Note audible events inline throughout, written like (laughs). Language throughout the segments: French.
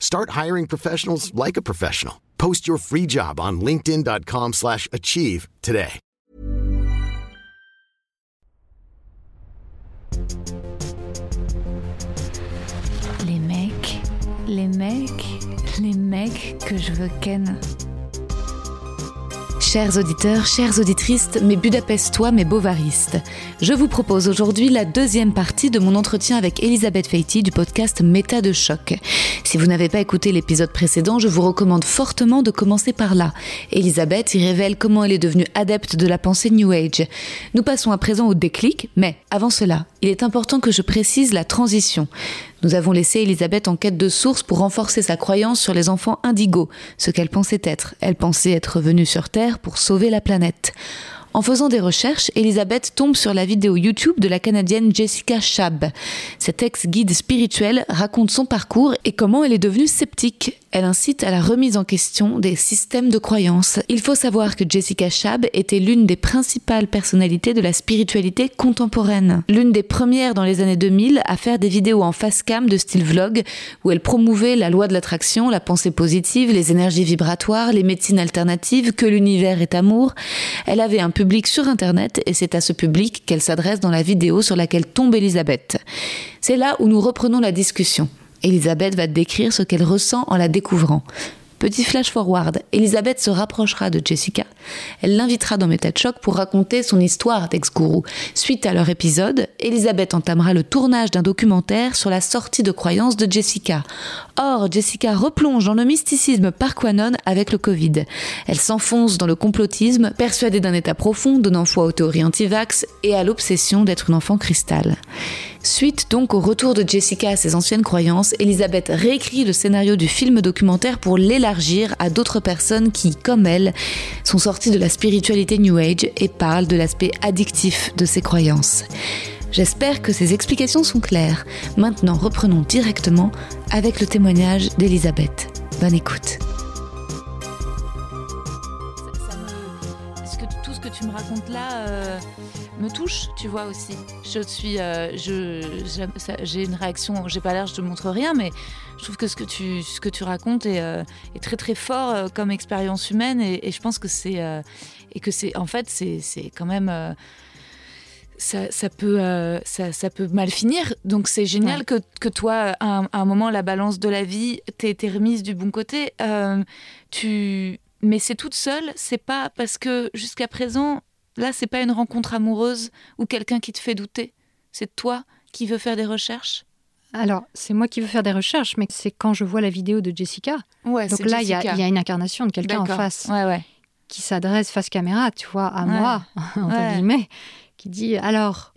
Start hiring professionals like a professional. Post your free job on linkedin.com/achieve slash achieve today. Les mecs, les mecs, les mecs que je veux ken. Chers auditeurs, chères auditrices, mes Budapestois, mes bovaristes, je vous propose aujourd'hui la deuxième partie de mon entretien avec Elisabeth Feiti du podcast Méta de choc. Si vous n'avez pas écouté l'épisode précédent, je vous recommande fortement de commencer par là. Elisabeth y révèle comment elle est devenue adepte de la pensée New Age. Nous passons à présent au déclic, mais avant cela, il est important que je précise la transition. Nous avons laissé Elisabeth en quête de sources pour renforcer sa croyance sur les enfants indigos, ce qu'elle pensait être. Elle pensait être venue sur Terre pour sauver la planète. En faisant des recherches, Elisabeth tombe sur la vidéo YouTube de la Canadienne Jessica Shab. Cette ex-guide spirituelle raconte son parcours et comment elle est devenue sceptique. Elle incite à la remise en question des systèmes de croyances. Il faut savoir que Jessica Shab était l'une des principales personnalités de la spiritualité contemporaine. L'une des premières dans les années 2000 à faire des vidéos en face cam de style vlog où elle promouvait la loi de l'attraction, la pensée positive, les énergies vibratoires, les médecines alternatives, que l'univers est amour. Public sur internet et c'est à ce public qu'elle s'adresse dans la vidéo sur laquelle tombe Elisabeth. C'est là où nous reprenons la discussion. Elisabeth va décrire ce qu'elle ressent en la découvrant. Petit flash forward, Elisabeth se rapprochera de Jessica. Elle l'invitera dans Méta de Choc pour raconter son histoire d'ex-gourou. Suite à leur épisode, Elisabeth entamera le tournage d'un documentaire sur la sortie de croyances de Jessica. Or, Jessica replonge dans le mysticisme par Quanon avec le Covid. Elle s'enfonce dans le complotisme, persuadée d'un état profond, donnant foi aux théories anti-vax et à l'obsession d'être une enfant cristal. Suite donc au retour de Jessica à ses anciennes croyances, Elisabeth réécrit le scénario du film documentaire pour l'élargir à d'autres personnes qui, comme elle, sont sorties de la spiritualité New Age et parlent de l'aspect addictif de ces croyances. J'espère que ces explications sont claires. Maintenant, reprenons directement avec le témoignage d'Elisabeth. Bonne écoute. Est-ce que tout ce que tu me racontes là euh, me touche, tu vois aussi Je suis, euh, je, j'ai une réaction. J'ai pas l'air, je te montre rien, mais je trouve que ce que tu, ce que tu racontes est, euh, est très très fort euh, comme expérience humaine, et, et je pense que c'est, et que c'est, en fait, c'est, c'est quand même. ça, ça peut, euh, ça, ça peut mal finir. Donc c'est génial Ouais. que, que toi, à un, à un moment, la balance de la vie t'ait été remise du bon côté. Euh, tu... Mais c'est toute seule, c'est pas parce que jusqu'à présent, là, c'est pas une rencontre amoureuse ou quelqu'un qui te fait douter. C'est toi qui veux faire des recherches. Alors, c'est moi qui veux faire des recherches, mais c'est quand je vois la vidéo de Jessica. Ouais, Donc là, il y, a- il y a une incarnation de quelqu'un en face Ouais, ouais. qui s'adresse face caméra, tu vois, à moi, (laughs) entre guillemets, qui dit Alors,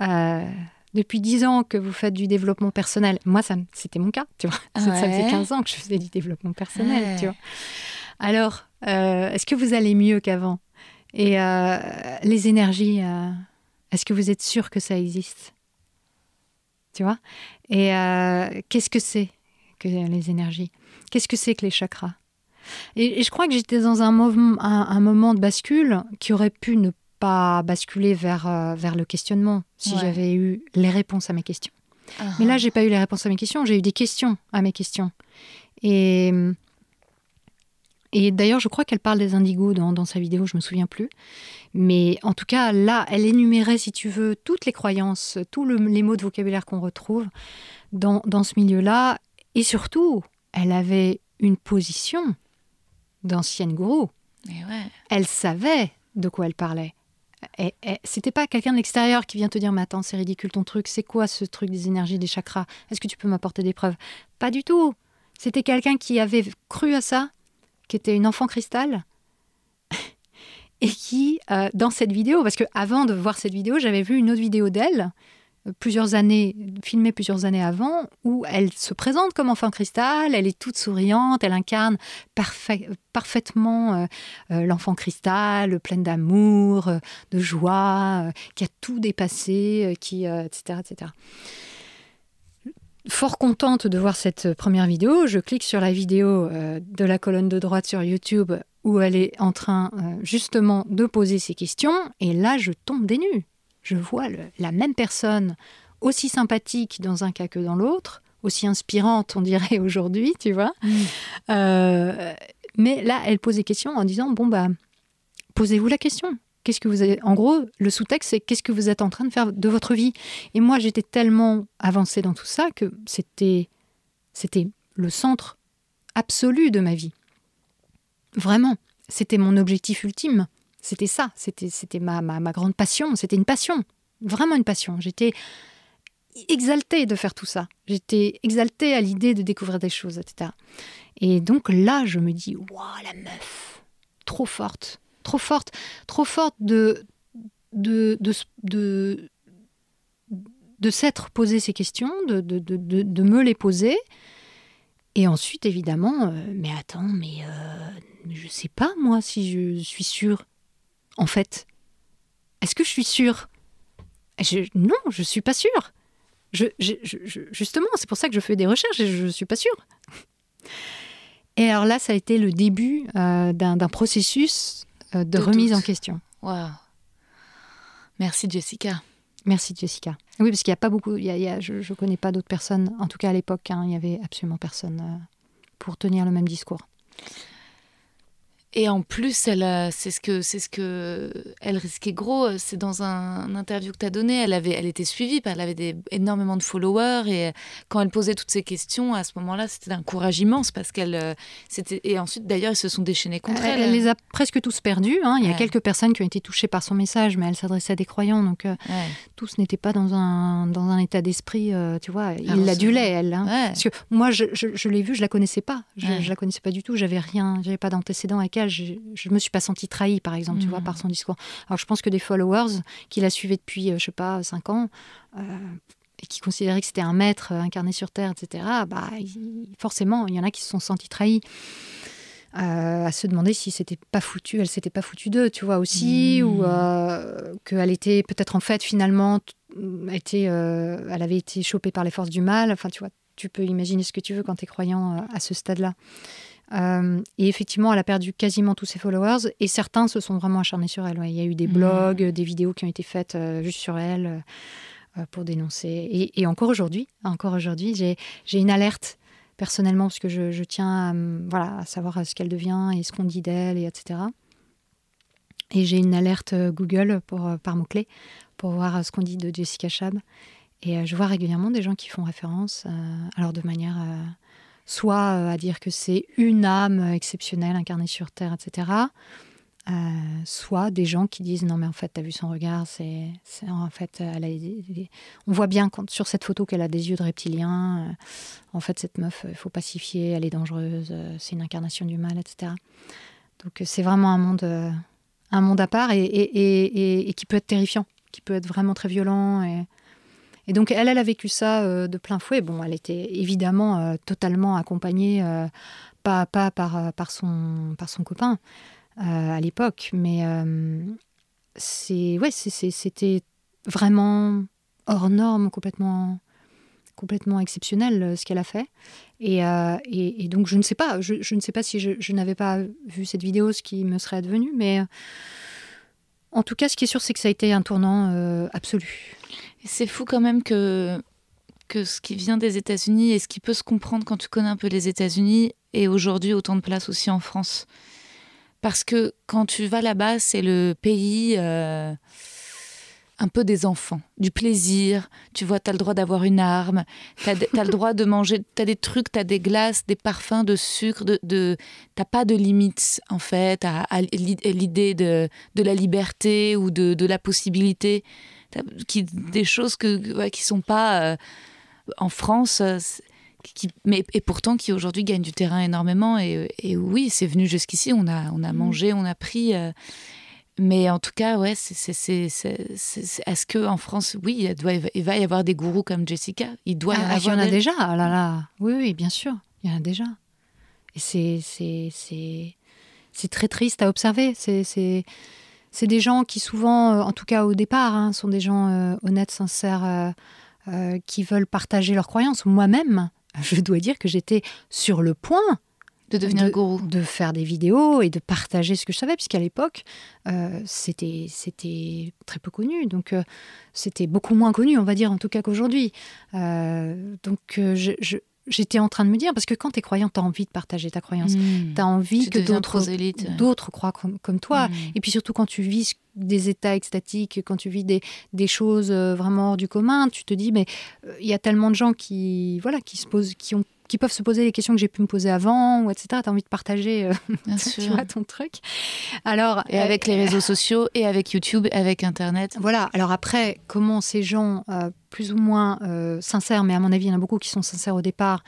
euh, depuis 10 ans que vous faites du développement personnel, moi, ça, c'était mon cas, tu vois. (laughs) Ça- faisait 15 ans que je faisais du développement personnel, tu vois. Alors, euh, est-ce que vous allez mieux qu'avant? Et euh, les énergies, euh, est-ce que vous êtes sûr que ça existe? Tu vois? Et euh, qu'est-ce que c'est que les énergies? Qu'est-ce que c'est que les chakras? Et, et je crois que j'étais dans un, mom- un, un moment de bascule qui aurait pu ne pas basculer vers, vers le questionnement si Ouais. j'avais eu les réponses à mes questions. Mais là, j'ai pas eu les réponses à mes questions, j'ai eu des questions à mes questions. Et, et d'ailleurs, je crois qu'elle parle des indigos dans, dans sa vidéo, je me souviens plus. Mais en tout cas, là, elle énumérait, si tu veux, toutes les croyances, tous le- les mots de vocabulaire qu'on retrouve dans, dans ce milieu-là. Et surtout, elle avait une position d'ancienne gourou. Ouais. Elle savait de quoi elle parlait. Et, et c'était pas quelqu'un de l'extérieur qui vient te dire, mais attends, c'est ridicule ton truc, c'est quoi ce truc des énergies, des chakras? Est-ce que tu peux m'apporter des preuves? Pas du tout. C'était quelqu'un qui avait cru à ça, qui était une enfant cristal, (laughs) et qui, euh, dans cette vidéo, parce que avant de voir cette vidéo, j'avais vu une autre vidéo d'elle, euh, plusieurs années, filmée plusieurs années avant, où elle se présente comme enfant cristal, elle est toute souriante, elle incarne parfait- parfaitement euh, l'enfant cristal, pleine d'amour, de joie, qui a tout dépassé, qui, etc., etc fort contente de voir cette première vidéo. Je clique sur la vidéo euh, de la colonne de droite sur YouTube où elle est en train euh, justement de poser ses questions. Et là, je tombe des nues. Je vois le, la même personne aussi sympathique dans un cas que dans l'autre, aussi inspirante, on dirait (laughs) aujourd'hui, tu vois. Mmh. Euh, mais là, elle pose des questions en disant, bon, bah, posez-vous la question qu'est-ce que vous avez... En gros, le sous-texte, c'est qu'est-ce que vous êtes en train de faire de votre vie. Et moi, j'étais tellement avancée dans tout ça que c'était, c'était le centre absolu de ma vie. Vraiment, c'était mon objectif ultime. C'était ça, c'était, c'était ma, ma, ma grande passion, c'était une passion, vraiment une passion. J'étais exaltée de faire tout ça. J'étais exaltée à l'idée de découvrir des choses, etc. Et donc là, je me dis, waouh, la meuf, trop forte, trop forte, trop forte de, de, de, de, s'être posé ces questions, de, de, de, de, me les poser. Et ensuite, évidemment, euh, mais attends, mais euh, je sais pas, moi, si je suis sûre. En fait, est-ce que je suis sûre? Non, je suis pas sûre. Justement, c'est pour ça que je fais des recherches et je ne suis pas sûre. Et alors là, ça a été le début euh, d'un processus de, de, remise doute. en question. Wow. Merci Jessica. Merci Jessica. Oui, parce qu'il n'y a pas beaucoup, il y a, il y a, je ne connais pas d'autres personnes, en tout cas à l'époque, hein, il n'y avait absolument personne euh, pour tenir le même discours. Et en plus, elle, c'est ce que, c'est ce que, elle risquait gros. C'est dans un, un, interview que tu as donné. Elle avait, elle était suivie, elle avait des, énormément de followers et quand elle posait toutes ces questions, à ce moment-là, c'était un courage immense parce qu'elle, c'était et ensuite d'ailleurs ils se sont déchaînés contre elle. Elle, elle les a presque tous perdus. Hein. Il y a ouais. quelques personnes qui ont été touchées par son message, mais elle s'adressait à des croyants, donc euh, ouais. tous n'étaient pas dans un dans un état d'esprit, euh, tu vois. Il l'adulait elle. Hein. Ouais. Parce que moi, je, je, je l'ai vue, je la connaissais pas. Je, je la connaissais pas du tout. J'avais rien, j'avais pas d'antécédent avec Je, je me suis pas sentie trahie, par exemple, mmh. tu vois, par son discours. Alors, je pense que des followers qui la suivaient depuis, euh, je sais pas, cinq ans, euh, et qui considéraient que c'était un maître incarné sur Terre, etc., bah, il, forcément, il y en a qui se sont sentis trahis. Euh, à se demander si c'était pas foutu, elle s'était pas foutue d'eux, tu vois, aussi, mmh. ou euh, qu'elle était peut-être en fait, finalement, était, elle avait été chopée par les forces du mal. Enfin, tu vois, tu peux imaginer ce que tu veux quand tu es croyant à ce stade-là. Euh, et effectivement, elle a perdu quasiment tous ses followers et certains se sont vraiment acharnés sur elle. Ouais. Il y a eu des blogs, mmh. des vidéos qui ont été faites euh, juste sur elle euh, pour dénoncer. Et, et encore aujourd'hui, encore aujourd'hui, j'ai une alerte personnellement parce que je, je tiens à, voilà, à savoir ce qu'elle devient et ce qu'on dit d'elle, et etc. Et j'ai une alerte Google pour, par mots-clés pour voir ce qu'on dit de Jessica Chab. Et je vois régulièrement des gens qui font référence, alors de manière soit euh, à dire que c'est une âme exceptionnelle incarnée sur Terre, etc. Euh, soit des gens qui disent non mais en fait t'as vu son regard c'est en fait a, on voit bien sur cette photo qu'elle a des yeux de reptilien euh, en fait cette meuf il faut pacifier elle est dangereuse euh, c'est une incarnation du mal etc donc c'est vraiment un monde euh, un monde à part et, et, et, et, qui peut être terrifiant qui peut être vraiment très violent et et donc, elle, elle a vécu ça euh, de plein fouet. Bon, elle était évidemment euh, totalement accompagnée, euh, pas à pas par, son, copain à l'époque, mais c'est ouais, c'était vraiment hors norme, complètement complètement exceptionnel ce qu'elle a fait. Et, donc, je ne sais pas, je, ne sais pas si je, n'avais pas vu cette vidéo, ce qui me serait advenu, mais en tout cas, ce qui est sûr, c'est que ça a été un tournant absolu. C'est fou quand même que, que ce qui vient des États-Unis et ce qui peut se comprendre quand tu connais un peu les États-Unis ait aujourd'hui autant de place aussi en France. Parce que quand tu vas là-bas, c'est le pays. Euh, un peu des enfants, du plaisir. Tu vois, tu as le droit d'avoir une arme, tu as, le droit de manger, tu as des trucs, tu as des glaces, des parfums, de sucre, de, de tu pas de limites en fait à, l'idée de, de, la liberté ou de, de la possibilité. Qui, des choses que, ouais, qui sont pas euh, en France. Euh, qui, mais, et pourtant qui aujourd'hui gagnent du terrain énormément. Et, et oui, c'est venu jusqu'ici, on a, on a mmh. mangé, on a pris. Euh, mais en tout cas, ouais, c'est, est-ce que en France, oui, il, doit, il va y avoir des gourous comme Jessica? Il doit y ah, avoir. Il y en a déjà. Ah là là. Oui, oui, bien sûr. Il y en a déjà. Et c'est, c'est, très triste à observer. C'est, c'est, des gens qui souvent, euh, en tout cas au départ, hein, sont des gens euh, honnêtes, sincères, euh, qui veulent partager leurs croyances. Moi-même, je dois dire que j'étais sur le point de devenir gourou. De faire des vidéos et de partager ce que je savais, puisqu'à l'époque, euh, c'était, c'était très peu connu. Donc, euh, c'était beaucoup moins connu, on va dire, en tout cas qu'aujourd'hui. Euh, donc, je, j'étais en train de me dire, parce que quand tu es croyant, tu as envie de partager ta croyance. Hmm. Tu as envie que d'autres, d'autres croient comme, toi. Hmm. Et puis surtout, quand tu vis des états extatiques, quand tu vis des, des choses vraiment hors du commun, tu te dis, mais il y a tellement de gens qui, voilà, qui se posent, qui ont qui peuvent se poser les questions que j'ai pu me poser avant, ou etc. Tu as envie de partager euh, (laughs) tu vois, ton truc. Alors, et avec les euh, réseaux sociaux, et avec YouTube, et avec Internet. Voilà. Alors après, comment ces gens, euh, plus ou moins sincères, mais à mon avis, il y en a beaucoup qui sont sincères au départ,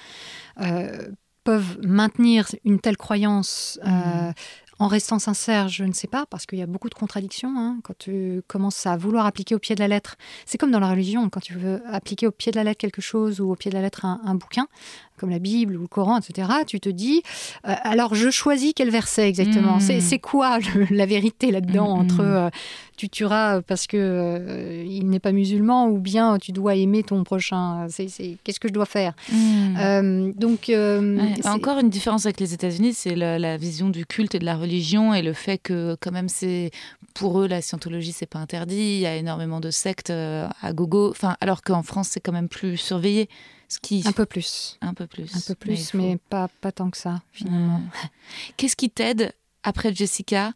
peuvent maintenir une telle croyance mmh. En restant sincère, je ne sais pas, parce qu'il y a beaucoup de contradictions. Hein, quand tu commences à vouloir appliquer au pied de la lettre, c'est comme dans la religion, quand tu veux appliquer au pied de la lettre quelque chose ou au pied de la lettre un, bouquin, comme la Bible ou le Coran, etc., tu te dis, euh, alors je choisis quel verset exactement. Mmh. C'est quoi (laughs) la vérité là-dedans mmh, entre. Euh, tu tueras parce que euh, il n'est pas musulman ou bien tu dois aimer ton prochain. C'est qu'est-ce que je dois faire Donc encore une différence avec les États-Unis, c'est la, la, vision du culte et de la religion et le fait que quand même c'est pour eux la scientologie c'est pas interdit. Il y a énormément de sectes à gogo. Enfin alors qu'en France c'est quand même plus surveillé. Un peu plus. Un peu plus. Un peu plus, mais, pas, pas tant que ça, finalement. Qu'est-ce qui t'aide, après Jessica,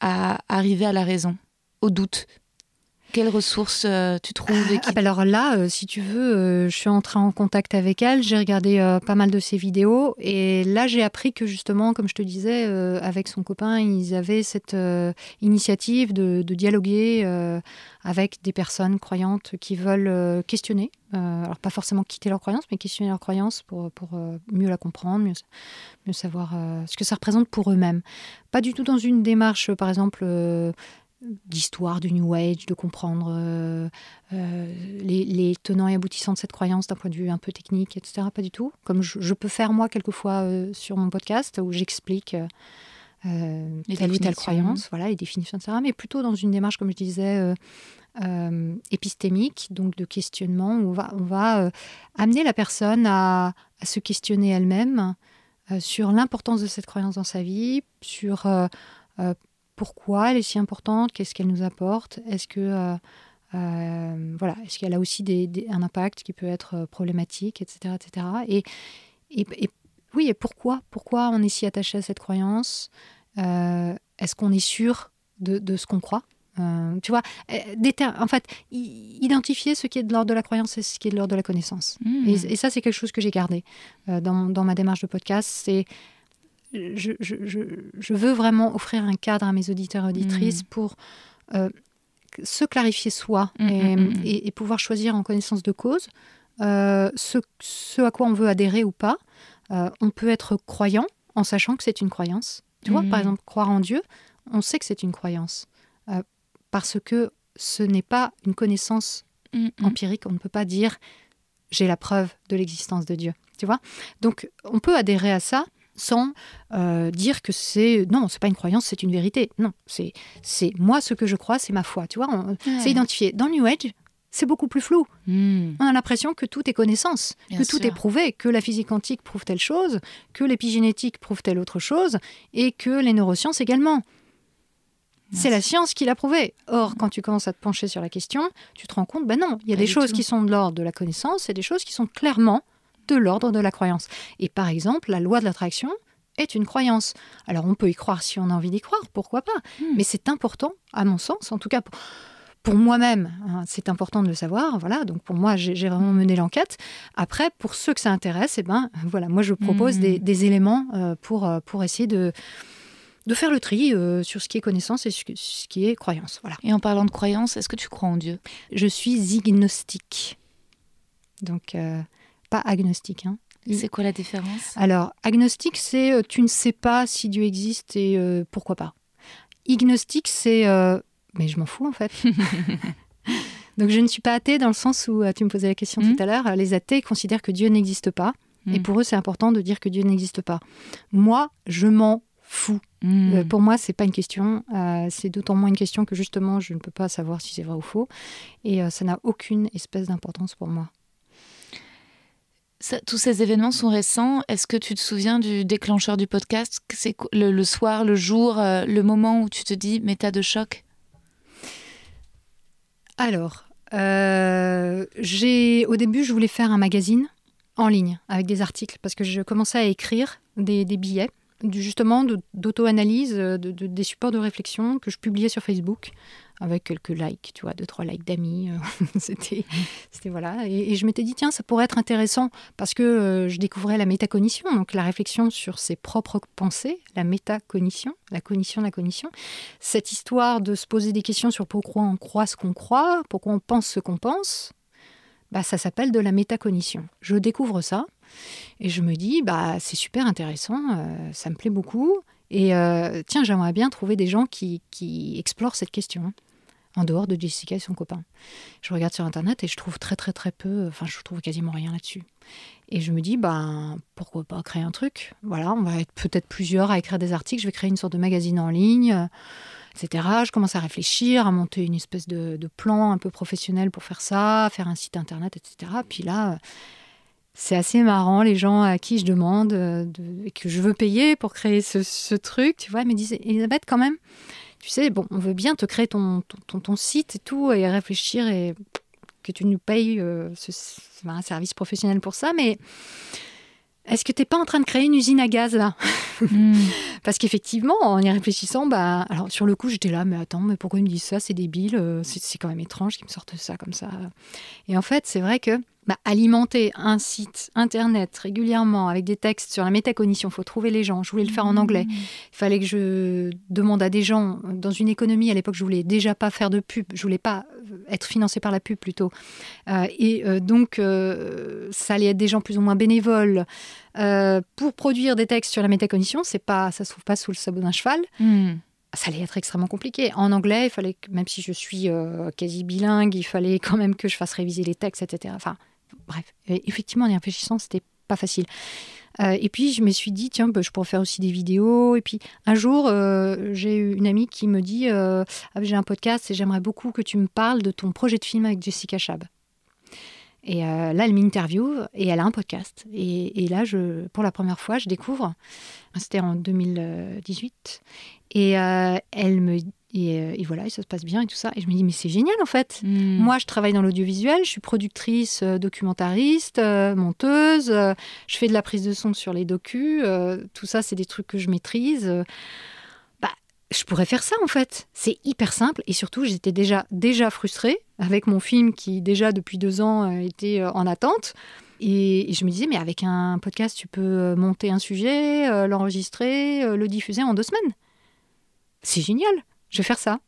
à arriver à la raison, au doute? Quelles ressources euh, tu trouves ah, bah Alors là, euh, si tu veux, euh, je suis entrée en contact avec elle, j'ai regardé pas mal de ses vidéos et là j'ai appris que justement, comme je te disais, avec son copain, ils avaient cette initiative de, de dialoguer avec des personnes croyantes qui veulent questionner. alors pas forcément quitter leur croyance, mais questionner leur croyance pour, pour mieux la comprendre, mieux, mieux savoir ce que ça représente pour eux-mêmes. Pas du tout dans une démarche, par exemple d'histoire du New Age, de comprendre euh, euh, les, tenants et aboutissants de cette croyance d'un point de vue un peu technique, etc. Pas du tout. Comme je, peux faire moi quelquefois euh, sur mon podcast où j'explique telle ou telle croyance, voilà, les définitions, etc. Mais plutôt dans une démarche, comme je disais, épistémique, donc de questionnement, où on va, on va amener la personne à, à se questionner elle-même sur l'importance de cette croyance dans sa vie, sur pourquoi elle est si importante, qu'est-ce qu'elle nous apporte, est-ce que euh, euh, voilà, est-ce qu'elle a aussi un impact qui peut être euh, problématique, etc., etc. Et, et, oui, et pourquoi, pourquoi on est si attaché à cette croyance Est-ce qu'on est sûr de, ce qu'on croit tu vois, en fait, identifier ce qui est de l'ordre de la croyance et ce qui est de l'ordre de la connaissance. Mmh. Et, ça, c'est quelque chose que j'ai gardé dans, dans, ma démarche de podcast. C'est je, veux vraiment offrir un cadre à mes auditeurs et auditrices mm. pour euh, se clarifier soi mm, mm, et, pouvoir choisir en connaissance de cause euh, ce, à quoi on veut adhérer ou pas. Euh, on peut être croyant en sachant que c'est une croyance. Tu vois, par exemple, croire en Dieu, on sait que c'est une croyance parce que ce n'est pas une connaissance empirique. On ne peut pas dire j'ai la preuve de l'existence de Dieu. Tu vois? Donc, on peut adhérer à ça sans euh, dire que c'est non, c'est pas une croyance, c'est une vérité. Non, c'est c'est moi ce que je crois, c'est ma foi. Tu vois, c'est identifié. Dans New Age, c'est beaucoup plus flou. Hmm. On a l'impression que tout est connaissance, que tout est prouvé, que la physique quantique prouve telle chose, que l'épigénétique prouve telle autre chose, et que les neurosciences également. C'est la science qui l'a prouvé. Or, quand tu commences à te pencher sur la question, tu te rends compte, ben non, il y a des choses qui sont de l'ordre de la connaissance et des choses qui sont clairement de l'ordre de la croyance. Et par exemple, la loi de l'attraction est une croyance. Alors on peut y croire si on a envie d'y croire, pourquoi pas. Hmm. Mais c'est important, à mon sens, en tout cas pour moi-même, hein, c'est important de le savoir. Voilà, donc pour moi, j'ai vraiment mené l'enquête. Après, pour ceux que ça intéresse, eh ben, voilà, moi, je propose des, des, éléments pour, pour essayer de de faire le tri euh, sur ce qui est connaissance et ce qui est croyance. Voilà. Et en parlant de croyance, est-ce que tu crois en Dieu? Je suis agnostique. Donc, euh, pas agnostique. Hein. C'est quoi la différence? Alors, agnostique, c'est euh, tu ne sais pas si Dieu existe et pourquoi pas. Ignostique, c'est mais je m'en fous en fait. (laughs) Donc, je ne suis pas athée dans le sens où tu me posais la question tout mmh. à l'heure. Les athées considèrent que Dieu n'existe pas. Et mmh. pour eux, c'est important de dire que Dieu n'existe pas. Moi, je m'en fou. Hmm. Euh, pour moi, c'est pas une question. Euh, c'est d'autant moins une question que justement, je ne peux pas savoir si c'est vrai ou faux. Et euh, ça n'a aucune espèce d'importance pour moi. Tous ces événements sont récents. Est-ce que tu te souviens du déclencheur du podcast? C'est le, soir, le jour, le moment où tu te dis méta de choc? Alors, j'ai au début, je voulais faire un magazine en ligne avec des articles parce que je commençais à écrire des billets justement d'auto-analyse de, des supports de réflexion que je publiais sur Facebook avec quelques likes, tu vois, deux, trois likes d'amis. Euh, (laughs) c'était, c'était voilà. Et, je m'étais dit, tiens, ça pourrait être intéressant parce que euh, je découvrais la métacognition, donc la réflexion sur ses propres pensées, la métacognition, la cognition de la cognition. Cette histoire de se poser des questions sur pourquoi on croit ce qu'on croit, pourquoi on pense ce qu'on pense, bah, ça s'appelle de la métacognition. Je découvre ça. Et je me dis, bah, c'est super intéressant, euh, ça me plaît beaucoup. Et euh, tiens, j'aimerais bien trouver des gens qui, qui, explorent cette question, en dehors de Jessica et son copain. Je regarde sur Internet et je trouve très, très, très peu, enfin, je trouve quasiment rien là-dessus. Et je me dis, bah, pourquoi pas créer un truc? Voilà, on va être peut-être plusieurs à écrire des articles, je vais créer une sorte de magazine en ligne etc. Je commence à réfléchir, à monter une espèce de, de, plan un peu professionnel pour faire ça, faire un site internet, etc. Puis là, c'est assez marrant, les gens à qui je demande euh, que je veux payer pour créer ce, truc, tu vois, ils me disent Elisabeth, quand même, tu sais, bon, on veut bien te créer ton, ton, site et tout, et réfléchir et que tu nous payes euh, un service professionnel pour ça, mais est-ce que tu n'es pas en train de créer une usine à gaz là? Hmm. (laughs) Parce qu'effectivement, en y réfléchissant, bah, alors sur le coup, j'étais là, mais attends, mais pourquoi ils me disent ça? C'est débile, euh, c'est quand même étrange qu'ils me sortent ça comme ça. Et en fait, c'est vrai que bah, alimenter un site internet régulièrement avec des textes sur la métacognition, il faut trouver les gens. Je voulais le faire en anglais. Mmh. Il fallait que je demande à des gens dans une économie. À l'époque, je voulais déjà pas faire de pub. Je voulais pas euh, être financé par la pub plutôt. Euh, et euh, donc, ça allait être des gens plus ou moins bénévoles. pour produire des textes sur la métacognition, c'est pas, ça se trouve pas sous le sabot d'un cheval. Mmh. ça allait être extrêmement compliqué. En anglais, il fallait que, même si je suis quasi bilingue, il fallait quand même que je fasse réviser les textes, etc. Enfin, bref, effectivement, en y réfléchissant, c'était pas facile. Euh, et puis je me suis dit, tiens, bah, je pourrais faire aussi des vidéos. Et puis un jour, euh, j'ai eu une amie qui me dit, euh, ah, j'ai un podcast et j'aimerais beaucoup que tu me parles de ton projet de film avec Jessica Chab. Et là, elle m'interviewe et elle a un podcast. Et, et, là, je, pour la première fois, je découvre, c'était en 2018, et elle me euh, et, voilà, ça se passe bien et tout ça. Et je me dis, mais c'est génial en fait. Hmm. Moi, je travaille dans l'audiovisuel, je suis productrice, euh, documentariste, euh, monteuse, je fais de la prise de son sur les docus. tout ça, c'est des trucs que je maîtrise. bah, je pourrais faire ça en fait. C'est hyper simple. Et surtout, j'étais déjà, déjà frustrée avec mon film qui, déjà depuis deux ans, était en attente. Et, et je me disais, mais avec un podcast, tu peux monter un sujet, l'enregistrer, le diffuser en deux semaines. C'est génial je vais faire ça.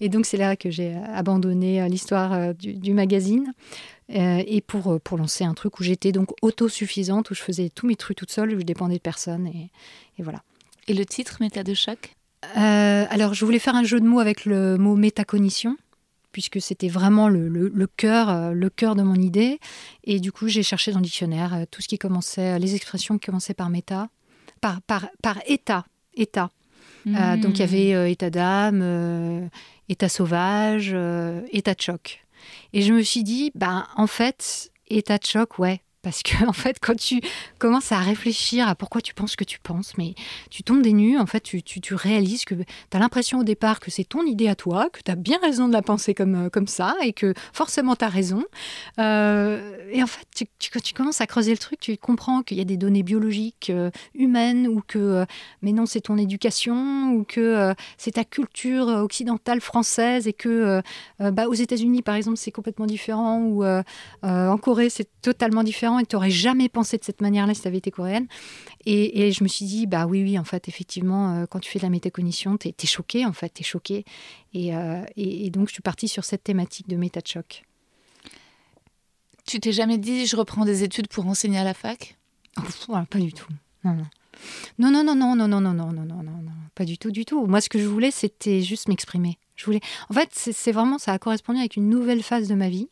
Et donc c'est là que j'ai abandonné euh, l'histoire euh, du, magazine euh, et pour, pour lancer un truc où j'étais donc autosuffisante, où je faisais tous mes trucs toute seule, où je dépendais de personne et, voilà. Et le titre Méta de choc? Alors je voulais faire un jeu de mots avec le mot métacognition puisque c'était vraiment le, le, cœur, le cœur de mon idée. Et du coup, j'ai cherché dans le dictionnaire tout ce qui commençait, les expressions qui commençaient par méta, par, par, par état, état. Euh, donc il y avait euh, état d'âme, euh, état sauvage, état de choc. Et je me suis dit, ben, en fait, état de choc, ouais, Parce que, (laughs) en fait, quand tu commences à réfléchir à pourquoi tu penses que tu penses, mais tu tombes des nues, en fait, tu, réalises que tu as l'impression au départ que c'est ton idée à toi, que tu as bien raison de la penser comme, euh, comme ça, et que forcément tu as raison. Euh, et en fait, quand tu commences à creuser le truc, tu comprends qu'il y a des données biologiques, euh, humaines, ou que, mais non, c'est ton éducation, ou que c'est ta culture occidentale française, et que bah, aux États-Unis, par exemple, c'est complètement différent, ou en Corée, c'est totalement différent et tu n'aurais jamais pensé de cette manière-là si tu avais été coréenne. Et, je me suis dit, bah oui, oui, en fait, effectivement, euh, quand tu fais de la métacognition, tu es, choqué, en fait, tu es choqué. Euh, et, et, donc, je suis partie sur cette thématique de méta de choc. Tu t'es jamais dit, je reprends des études pour enseigner à la fac Pas du tout. Non, non. Non, non, non, non, non, non, non, non, non, non, non, non, pas du tout, du tout. Moi, ce que je voulais, c'était juste m'exprimer. Je voulais. En fait, c'est vraiment, ça a correspondu avec une nouvelle phase de ma vie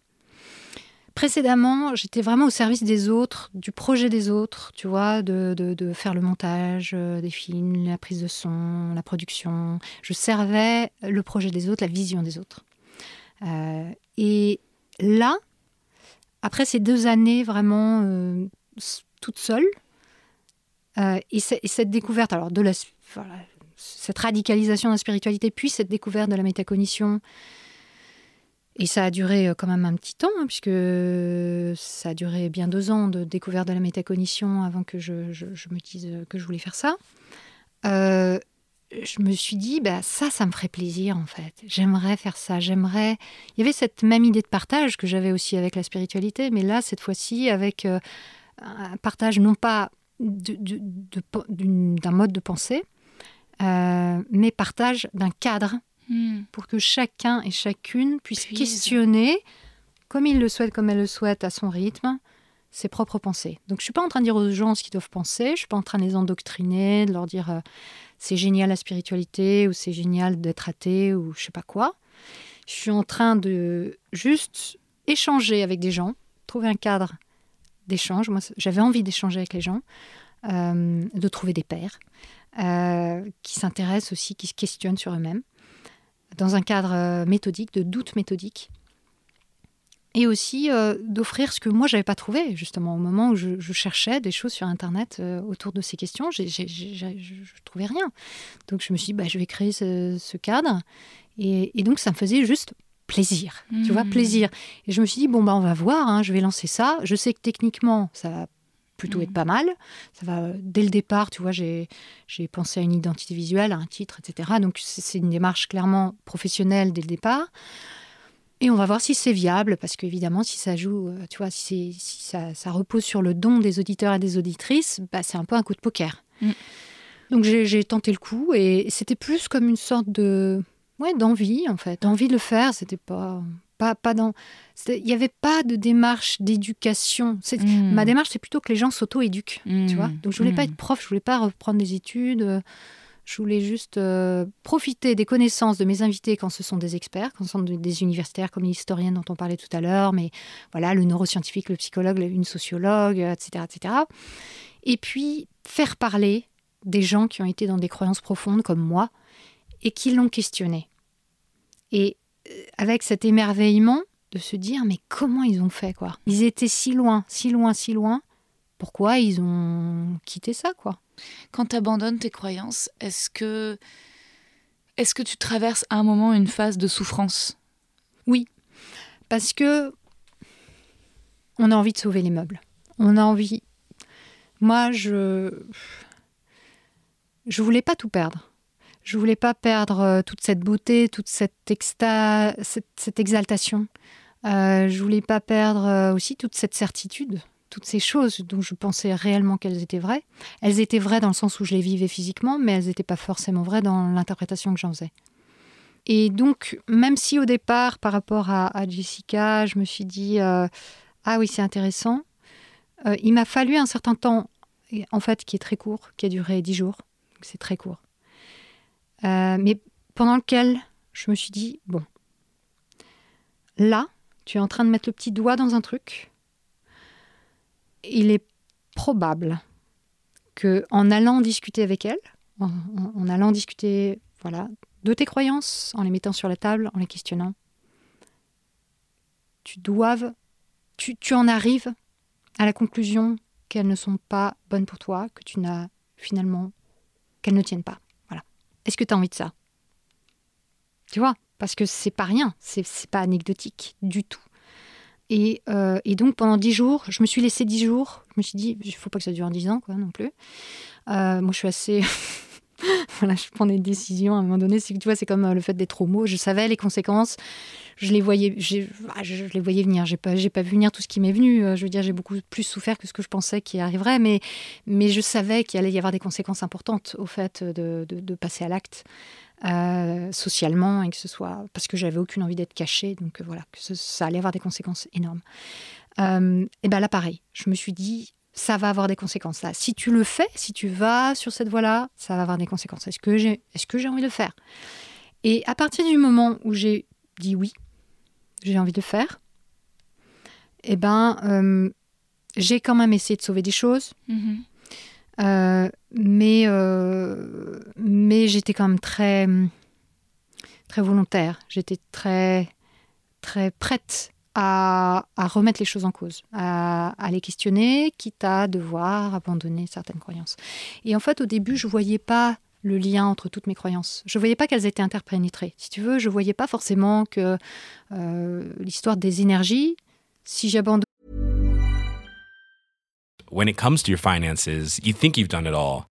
Précédemment, j'étais vraiment au service des autres, du projet des autres, tu vois, de, faire le montage euh, des films, la prise de son, la production. Je servais le projet des autres, la vision des autres. Euh, et là, après ces deux années vraiment euh, toute seule, et, cette découverte, alors de la, cette radicalisation de la spiritualité, puis cette découverte de la métacognition, et ça a duré euh, quand même un petit temps, hein, puisque ça a duré bien deux ans de découverte de la métacognition avant que je, me dise que je voulais faire ça. Euh, je me suis dit, bah, ça, ça me ferait plaisir en fait. J'aimerais faire ça. J'aimerais. Il y avait cette même idée de partage que j'avais aussi avec la spiritualité, mais là, cette fois-ci, avec euh, un partage non pas d'un mode de pensée, mais partage d'un cadre Hmm. pour que chacun et chacune puisse questionner, comme il le souhaite, comme elle le souhaite, à son rythme, ses propres pensées. Donc je suis pas en train de dire aux gens ce qu'ils doivent penser, je suis pas en train de les endoctriner, de leur dire euh, c'est génial la spiritualité ou c'est génial d'être athée ou je sais pas quoi. Je suis en train de juste échanger avec des gens, trouver un cadre d'échange. Moi, j'avais envie d'échanger avec les gens, euh, de trouver des pairs euh, qui s'intéressent aussi, qui se questionnent sur eux-mêmes dans un cadre euh, méthodique, de doute méthodique. Et aussi euh, d'offrir ce que moi, j'avais pas trouvé, justement, au moment où je, cherchais des choses sur Internet euh, autour de ces questions, je ne trouvais rien. Donc je me suis dit, bah, je vais créer ce, cadre. Et, donc ça me faisait juste plaisir, tu vois, mmh. plaisir. Et je me suis dit, bon, bah, on va voir, hein, je vais lancer ça. Je sais que techniquement, ça plutôt être mm. pas mal. Ça va dès le départ, tu vois, j'ai pensé à une identité visuelle, à un titre, etc. Donc c'est une démarche clairement professionnelle dès le départ. Et on va voir si c'est viable, parce qu'évidemment, si ça joue, euh, tu vois, si, si ça, ça, repose sur le don des auditeurs et des auditrices, bah, c'est un peu un coup de poker. Mm. Donc j'ai tenté le coup, et c'était plus comme une sorte de, ouais, d'envie en fait, d'envie de le faire. C'était pas pas, dans. Il n'y avait pas de démarche d'éducation. Hmm. Ma démarche, c'est plutôt que les gens s'auto-éduquent. Tu vois hmm. Donc, je voulais pas hmm. être prof, je voulais pas reprendre des études. Je voulais juste euh, profiter des connaissances de mes invités quand ce sont des experts, quand ce sont des universitaires comme l'historienne dont on parlait tout à l'heure, mais voilà, le neuroscientifique, le psychologue, une sociologue, etc., etc. Et puis faire parler des gens qui ont été dans des croyances profondes comme moi et qui l'ont questionné. Et avec cet émerveillement de se dire mais comment ils ont fait quoi? Ils étaient si loin, si loin, si loin. Pourquoi ils ont quitté ça quoi? Quand tu abandonnes tes croyances, est-ce que est-ce que tu traverses à un moment une phase de souffrance? Oui, parce que on a envie de sauver les meubles. On a envie. Moi, je je voulais pas tout perdre. Je voulais pas perdre euh, toute cette beauté, toute cette, cette, exaltation. Euh, je voulais pas perdre euh, aussi toute cette certitude, toutes ces choses dont je pensais réellement qu'elles étaient vraies. Elles étaient vraies dans le sens où je les vivais physiquement, mais elles n'étaient pas forcément vraies dans l'interprétation que j'en faisais. Et donc, même si au départ, par rapport à, Jessica, je me suis dit ah oui, c'est intéressant, il m'a fallu un certain temps, en fait, qui est très court, qui a duré dix jours. C'est très court. Euh, mais pendant lequel je me suis dit, bon, là, tu es en train de mettre le petit doigt dans un truc. Il est probable que en allant discuter avec elle, en, allant discuter voilà, de tes croyances, en les mettant sur la table, en les questionnant, tu doives, tu, tu en arrives à la conclusion qu'elles ne sont pas bonnes pour toi, que tu n'as finalement, qu'elles ne tiennent pas. Est-ce que tu as envie de ça? Tu vois Parce que c'est pas rien, c'est pas anecdotique du tout. Et, euh, et, donc pendant dix jours, je me suis laissé dix jours. Je me suis dit, il faut pas que ça dure dix ans, quoi, non plus. Euh, moi, je suis assez (laughs) je prends des décisions à un moment donné. C'est tu vois, c'est comme euh, le fait d'être homo. Je savais les conséquences. Je les voyais, ah, je, les voyais venir. J'ai pas, vu venir tout ce qui m'est venu. Euh, je veux dire, j'ai beaucoup plus souffert que ce que je pensais qui arriverait, mais, je savais qu'il allait y avoir des conséquences importantes au fait de, de, passer à l'acte. Euh, socialement et que ce soit parce que j'avais aucune envie d'être cachée donc voilà que ça allait avoir des conséquences énormes et ben là pareil je me suis dit ça va avoir des conséquences. Là, si tu le fais, si tu vas sur cette voie-là, ça va avoir des conséquences. Est-ce que j'ai, est-ce que j'ai envie de le faire? Et à partir du moment où j'ai dit oui, j'ai envie de le faire, eh ben, euh, j'ai quand même essayé de sauver des choses. Mm-hmm. Euh, mais euh, mais j'étais quand même très très volontaire. J'étais très très prête à, remettre les choses en cause, à, les questionner, quitte à devoir abandonner certaines croyances. Et en fait, au début, je ne voyais pas le lien entre toutes mes croyances. Je ne voyais pas qu'elles étaient interpénétrées. Si tu veux, je ne voyais pas forcément que euh, l'histoire des énergies, si j'abandonne... When it comes to your finances, you think you've done it all.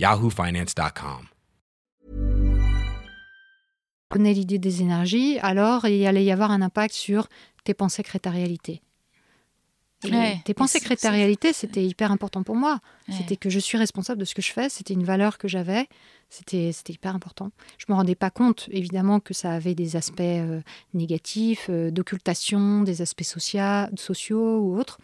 yahoofinance.com. connais l'idée des énergies, alors il allait y avoir un impact sur tes pensées créent ta réalité. tes pensées créent ta réalité, c'était hyper important pour moi. C'était que je suis responsable de ce que je fais, c'était une valeur que j'avais, c'était hyper important. Je ne me rendais pas compte, évidemment, que ça avait des aspects euh, négatifs, euh, d'occultation, des aspects sociaux ou autres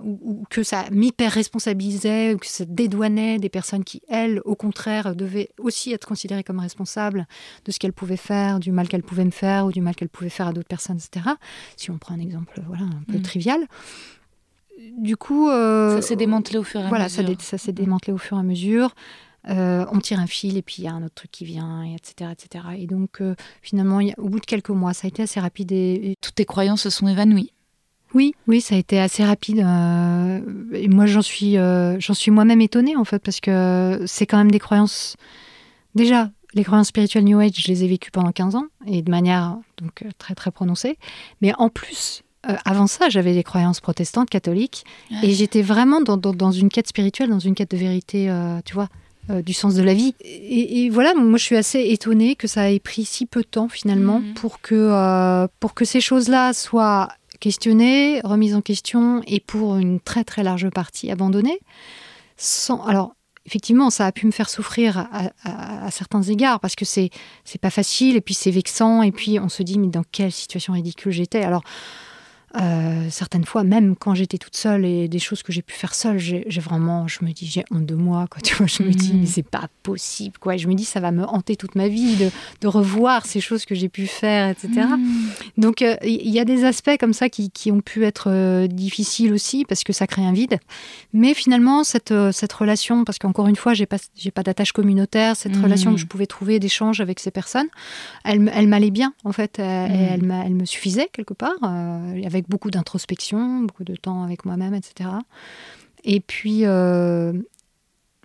ou, que ça m'hyper-responsabilisait, ou que ça dédouanait des personnes qui, elles, au contraire, devaient aussi être considérées comme responsables de ce qu'elles pouvaient faire, du mal qu'elles pouvaient me faire, ou du mal qu'elles pouvaient faire à d'autres personnes, etc. Si on prend un exemple voilà, un peu mm. trivial. Du coup... Euh, ça s'est démantelé au fur et à voilà, mesure. Voilà, ça, s'est démantelé au fur et à mesure. Euh, on tire un fil et puis il y a un autre truc qui vient, etc. etc. Et donc, euh, finalement, au bout de quelques mois, ça a été assez rapide. et... Toutes tes croyances se sont évanouies oui, oui, ça a été assez rapide. Euh, et moi, j'en suis, euh, j'en suis moi-même étonnée, en fait, parce que c'est quand même des croyances. Déjà, les croyances spirituelles New Age, je les ai vécues pendant 15 ans, et de manière donc euh, très, très prononcée. Mais en plus, avant ça, j'avais des croyances protestantes, catholiques, et j'étais vraiment dans, une quête spirituelle, dans une quête de vérité, tu vois. du sens de la vie. Et, voilà, moi je suis assez étonnée que ça ait pris si peu de temps finalement mhm. pour, que, pour que ces choses-là soient questionnée, remise en question et pour une très très large partie abandonnée. Sans, alors, effectivement, ça a pu me faire souffrir à, certains égards parce que c'est c'est pas facile et puis c'est vexant et puis on se dit mais dans quelle situation ridicule j'étais? Alors euh, certaines fois, même quand j'étais toute seule et des choses que j'ai pu faire seule, j'ai vraiment, je me dis, j'ai honte de moi, quoi. Tu vois, je me dis, mm. mais c'est pas possible, quoi. je me dis, ça va me hanter toute ma vie de, de revoir ces choses que j'ai pu faire, etc. Mm. Donc, euh, il y a des aspects comme ça qui, qui ont pu être euh, difficiles aussi parce que ça crée un vide. Mais finalement, cette, cette relation, parce qu'encore une fois, j'ai pas, pas d'attache communautaire, cette mm. relation que je pouvais trouver d'échange avec ces personnes, elle, elle m'allait bien, en fait. Elle, elle, elle, me suffisait quelque part, avec beaucoup d'introspection, beaucoup de temps avec moi-même, etc. Et puis, euh,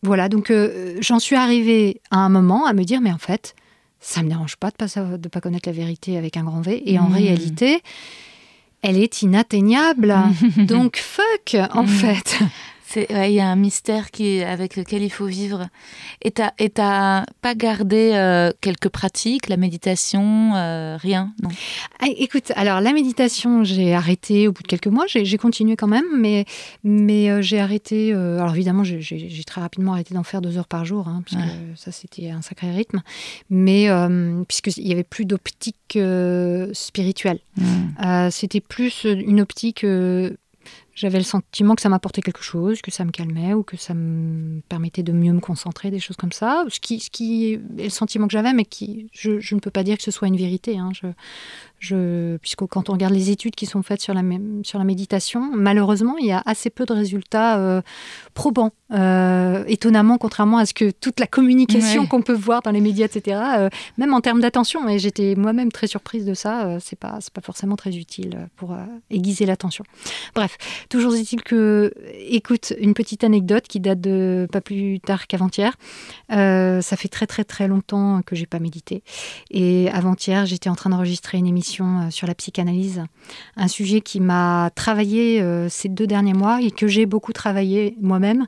voilà, donc euh, j'en suis arrivée à un moment à me dire, mais en fait, ça me dérange pas de pas, de pas connaître la vérité avec un grand V. Et en mmh. réalité, elle est inatteignable. (laughs) donc, fuck, en mmh. fait. Il y a un mystère qui, avec lequel il faut vivre. Et tu n'as pas gardé euh, quelques pratiques, la méditation, euh, rien non? Ah, Écoute, alors la méditation, j'ai arrêté au bout de quelques mois. J'ai continué quand même, mais, mais euh, j'ai arrêté. alors évidemment, j'ai très rapidement arrêté d'en faire deux heures par jour, hein, parce que ça, c'était un sacré rythme. Mais puisqu'il n'y avait plus d'optique spirituelle, c'était plus une optique j'avais le sentiment que ça m'apportait quelque chose, que ça me calmait ou que ça me permettait de mieux me concentrer, des choses comme ça. Ce qui, ce qui est le sentiment que j'avais, mais qui, je, ne peux pas dire que ce soit une vérité. Hein. Je, puisque quand on regarde les études qui sont faites sur la, sur la méditation, malheureusement, il y a assez peu de résultats euh, probants. Euh, étonnamment, contrairement à ce que toute la communication qu'on peut voir dans les médias, etc., euh, même en termes d'attention, et j'étais moi-même très surprise de ça, c'est pas, pas forcément très utile pour aiguiser l'attention. Bref, toujours est-il que, écoute, une petite anecdote qui date de pas plus tard qu'avant-hier. ça fait très très très longtemps que j'ai pas médité. Et avant-hier, j'étais en train d'enregistrer une émission euh, sur la psychanalyse, un sujet qui m'a travaillé euh, ces deux derniers mois et que j'ai beaucoup travaillé moi-même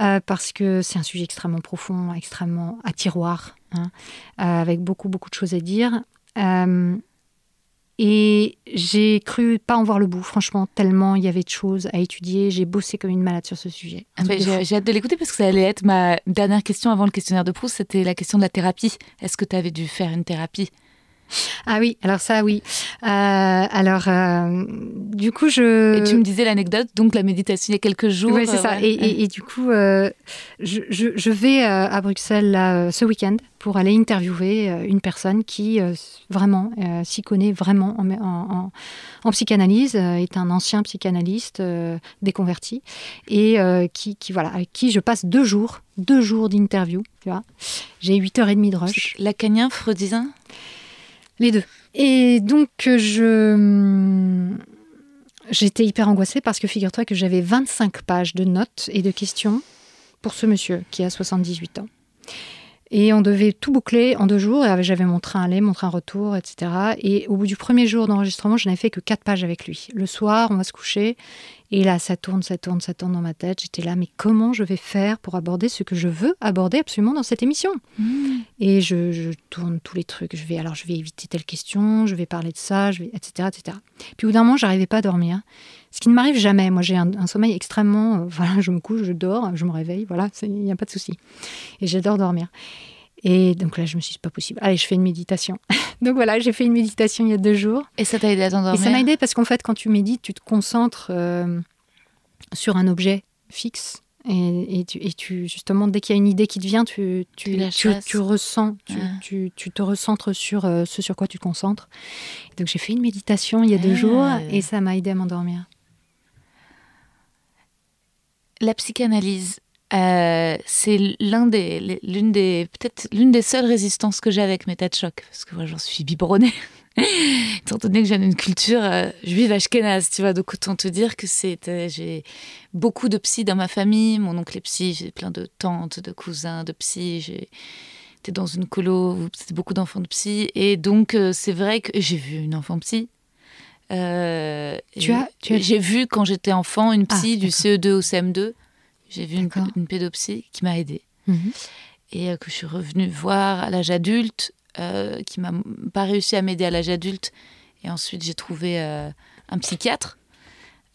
euh, parce que c'est un sujet extrêmement profond, extrêmement à tiroir, hein, avec beaucoup beaucoup de choses à dire. Et j'ai cru pas en voir le bout, franchement, tellement il y avait de choses à étudier. J'ai bossé comme une malade sur ce sujet. Ah, j'ai hâte de l'écouter parce que ça allait être ma dernière question avant le questionnaire de Proust. C'était la question de la thérapie. Est-ce que tu avais dû faire une thérapie? Ah oui, alors ça, oui. Euh, alors, euh, du coup, je. Et tu me disais l'anecdote, donc la méditation il y a quelques jours. Oui, c'est ça. Euh, et, et, du coup, je, je, vais à Bruxelles là, ce week-end pour aller interviewer une personne qui vraiment s'y connaît vraiment en, en, en, psychanalyse, est un ancien psychanalyste déconverti et qui, qui, voilà, avec qui je passe deux jours, deux jours d'interview. Tu vois, j'ai 8h30 de rush. Lacanien, freudisant les deux. Et donc, je. J'étais hyper angoissée parce que figure-toi que j'avais 25 pages de notes et de questions pour ce monsieur qui a 78 ans. Et on devait tout boucler en deux jours. Et j'avais mon train aller, mon train retour, etc. Et au bout du premier jour d'enregistrement, je n'avais fait que quatre pages avec lui. Le soir, on va se coucher. Et là, ça tourne, ça tourne, ça tourne dans ma tête. J'étais là, mais comment je vais faire pour aborder ce que je veux aborder absolument dans cette émission? Mmh. Et je, tourne tous les trucs. Je vais, alors, je vais éviter telle question, je vais parler de ça, je vais, etc., etc. Puis au bout d'un moment, j'arrivais pas à dormir. Ce qui ne m'arrive jamais. Moi, j'ai un, sommeil extrêmement. Euh, voilà, je me couche, je dors, je me réveille. Voilà, il n'y a pas de souci. Et j'adore dormir. Et donc là, je me suis dit, c'est pas possible. Allez, je fais une méditation. (laughs) donc voilà, j'ai fait une méditation il y a deux jours. Et ça t'a aidé à t'endormir? Et ça m'a aidé parce qu'en fait, quand tu médites, tu te concentres euh, sur un objet fixe. Et, tu, et, tu, justement, dès qu'il y a une idée qui te vient, tu, tu, tu, ressens, ah. tu, te recentres sur euh, ce sur quoi tu te concentres. Donc j'ai fait une méditation il y a deux ah. jours et ça m'a aidé à m'endormir. La psychanalyse, euh, c'est des, l'une des, peut-être l'une des seules résistances que j'ai avec mes têtes de choc, parce que moi j'en suis biberonnée. (laughs) Étant donné que j'ai une culture euh, juive ashkénaze, tu vois, donc autant te dire que euh, j'ai beaucoup de psy dans ma famille. Mon oncle est psy, j'ai plein de tantes, de cousins, de psy. J'étais dans une colo où c'était beaucoup d'enfants de psy, et donc c'est vrai que j'ai vu une enfant psy. Tu as, tu as... J'ai vu quand j'étais enfant une psy ah, du CE2 au CM2. J'ai vu une, une, pédopsie qui m'a aidée. Mhm. Et euh, que je suis revenue voir à l'âge adulte, euh, qui m'a pas réussi à m'aider à l'âge adulte. Et ensuite, j'ai trouvé euh, un psychiatre,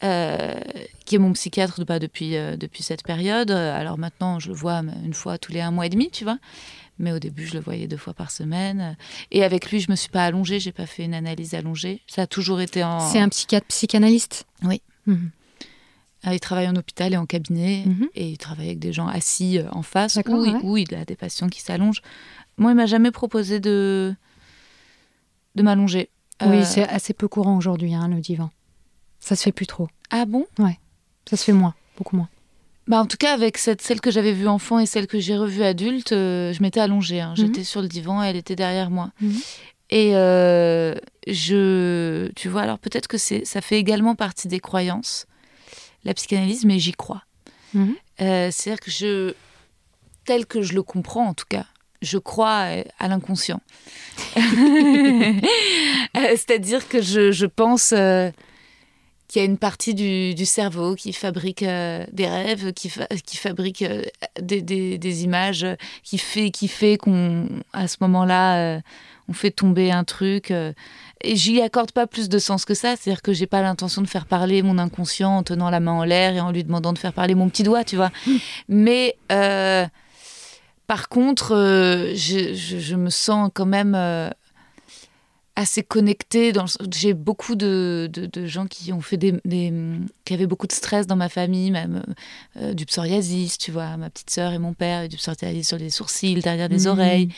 qui est mon psychiatre bah, depuis, depuis cette période. Alors maintenant, je le vois une fois tous les un mois et demi, tu vois. Mais au début, je le voyais deux fois par semaine. Et avec lui, je me suis pas allongée, j'ai pas fait une analyse allongée. Ça a toujours été en. C'est un psychiatre psychanalyste? Oui. Mhm. Ah, il travaille en hôpital et en cabinet mhm. et il travaille avec des gens assis euh, en face où, il a des patients qui s'allongent. Moi, il m'a jamais proposé de, de m'allonger. Oui, euh, c'est assez peu courant aujourd'hui, hein, le divan. Ça se fait plus trop. Ah bon? Ouais, ça se fait moins, beaucoup moins. Bah en tout cas, avec cette, celle que j'avais vue enfant et celle que j'ai revue adulte, euh, je m'étais allongée. Hein. Mhm. J'étais sur le divan et elle était derrière moi. Mhm. Et je, tu vois, alors peut-être que ça fait également partie des croyances la psychanalyse, mais j'y crois. Mhm. Euh, c'est-à-dire que je, tel que je le comprends en tout cas, je crois euh, à l'inconscient. (laughs) Euh, c'est-à-dire que je, pense qu'il y a une partie du, cerveau qui fabrique des rêves, qui, qui fabrique des, images, qui fait, qui fait qu'on, à ce moment-là, on fait tomber un truc. Euh, et j'y accorde pas plus de sens que ça. C'est-à-dire que j'ai pas l'intention de faire parler mon inconscient en tenant la main en l'air et en lui demandant de faire parler mon petit doigt, tu vois. (laughs) Mais euh, par contre, euh, je, me sens quand même assez connectée. Dans j'ai beaucoup de, de, gens qui ont fait des, qui avaient beaucoup de stress dans ma famille, même euh, du psoriasis, tu vois, ma petite sœur et mon père, du psoriasis sur les sourcils, derrière des mmh. oreilles.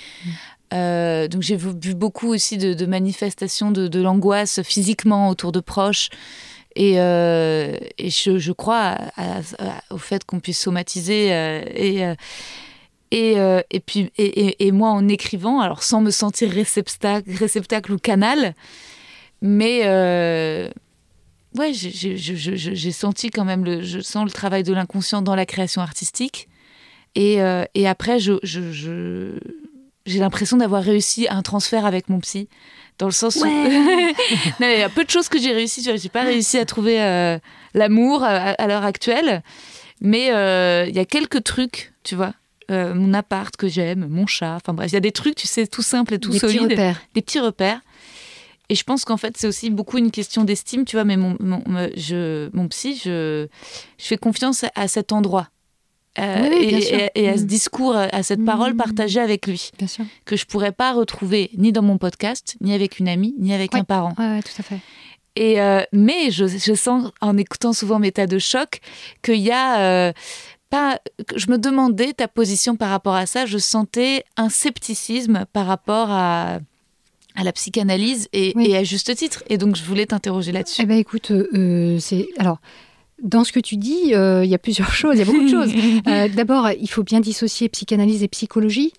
Euh, donc j'ai vu beaucoup aussi de, manifestations de, l'angoisse physiquement autour de proches. Et, euh, et je, je, crois au fait qu'on puisse somatiser et et, euh, et puis, et, et, moi, en écrivant, alors sans me sentir réceptacle, réceptacle ou canal, mais euh, ouais, j'ai senti quand même, le, je sens le travail de l'inconscient dans la création artistique. Et, euh, et après, je, j'ai l'impression d'avoir réussi un transfert avec mon psy, dans le sens où (laughs) il y a peu de choses que j'ai réussi. Je n'ai pas réussi à trouver l'amour à, à l'heure actuelle, mais il y a quelques trucs, tu vois euh, mon appart que j'aime, mon chat. Enfin bref, il y a des trucs, tu sais, tout simples et tout solides. Petits repères. Des petits repères. Et je pense qu'en fait, c'est aussi beaucoup une question d'estime, tu vois. Mais mon, mon, je, mon psy, je, je fais confiance à cet endroit. Euh, et, à ce mm. discours, à cette parole mm. partagée avec lui, bien sûr. que je pourrais pas retrouver ni dans mon podcast, ni avec une amie, ni avec un parent. Oui, tout à fait. Et euh, mais je, je, sens, en écoutant souvent mes tas de choc, qu'il y a je me demandais ta position par rapport à ça. Je sentais un scepticisme par rapport à, à la psychanalyse et, à juste titre. Et donc, je voulais t'interroger là-dessus. Eh ben, écoute, euh, c'est alors. Dans ce que tu dis, euh, il y a plusieurs (laughs) choses, il y a beaucoup de choses. (laughs) Euh, d'abord, il faut bien dissocier psychanalyse et psychologie.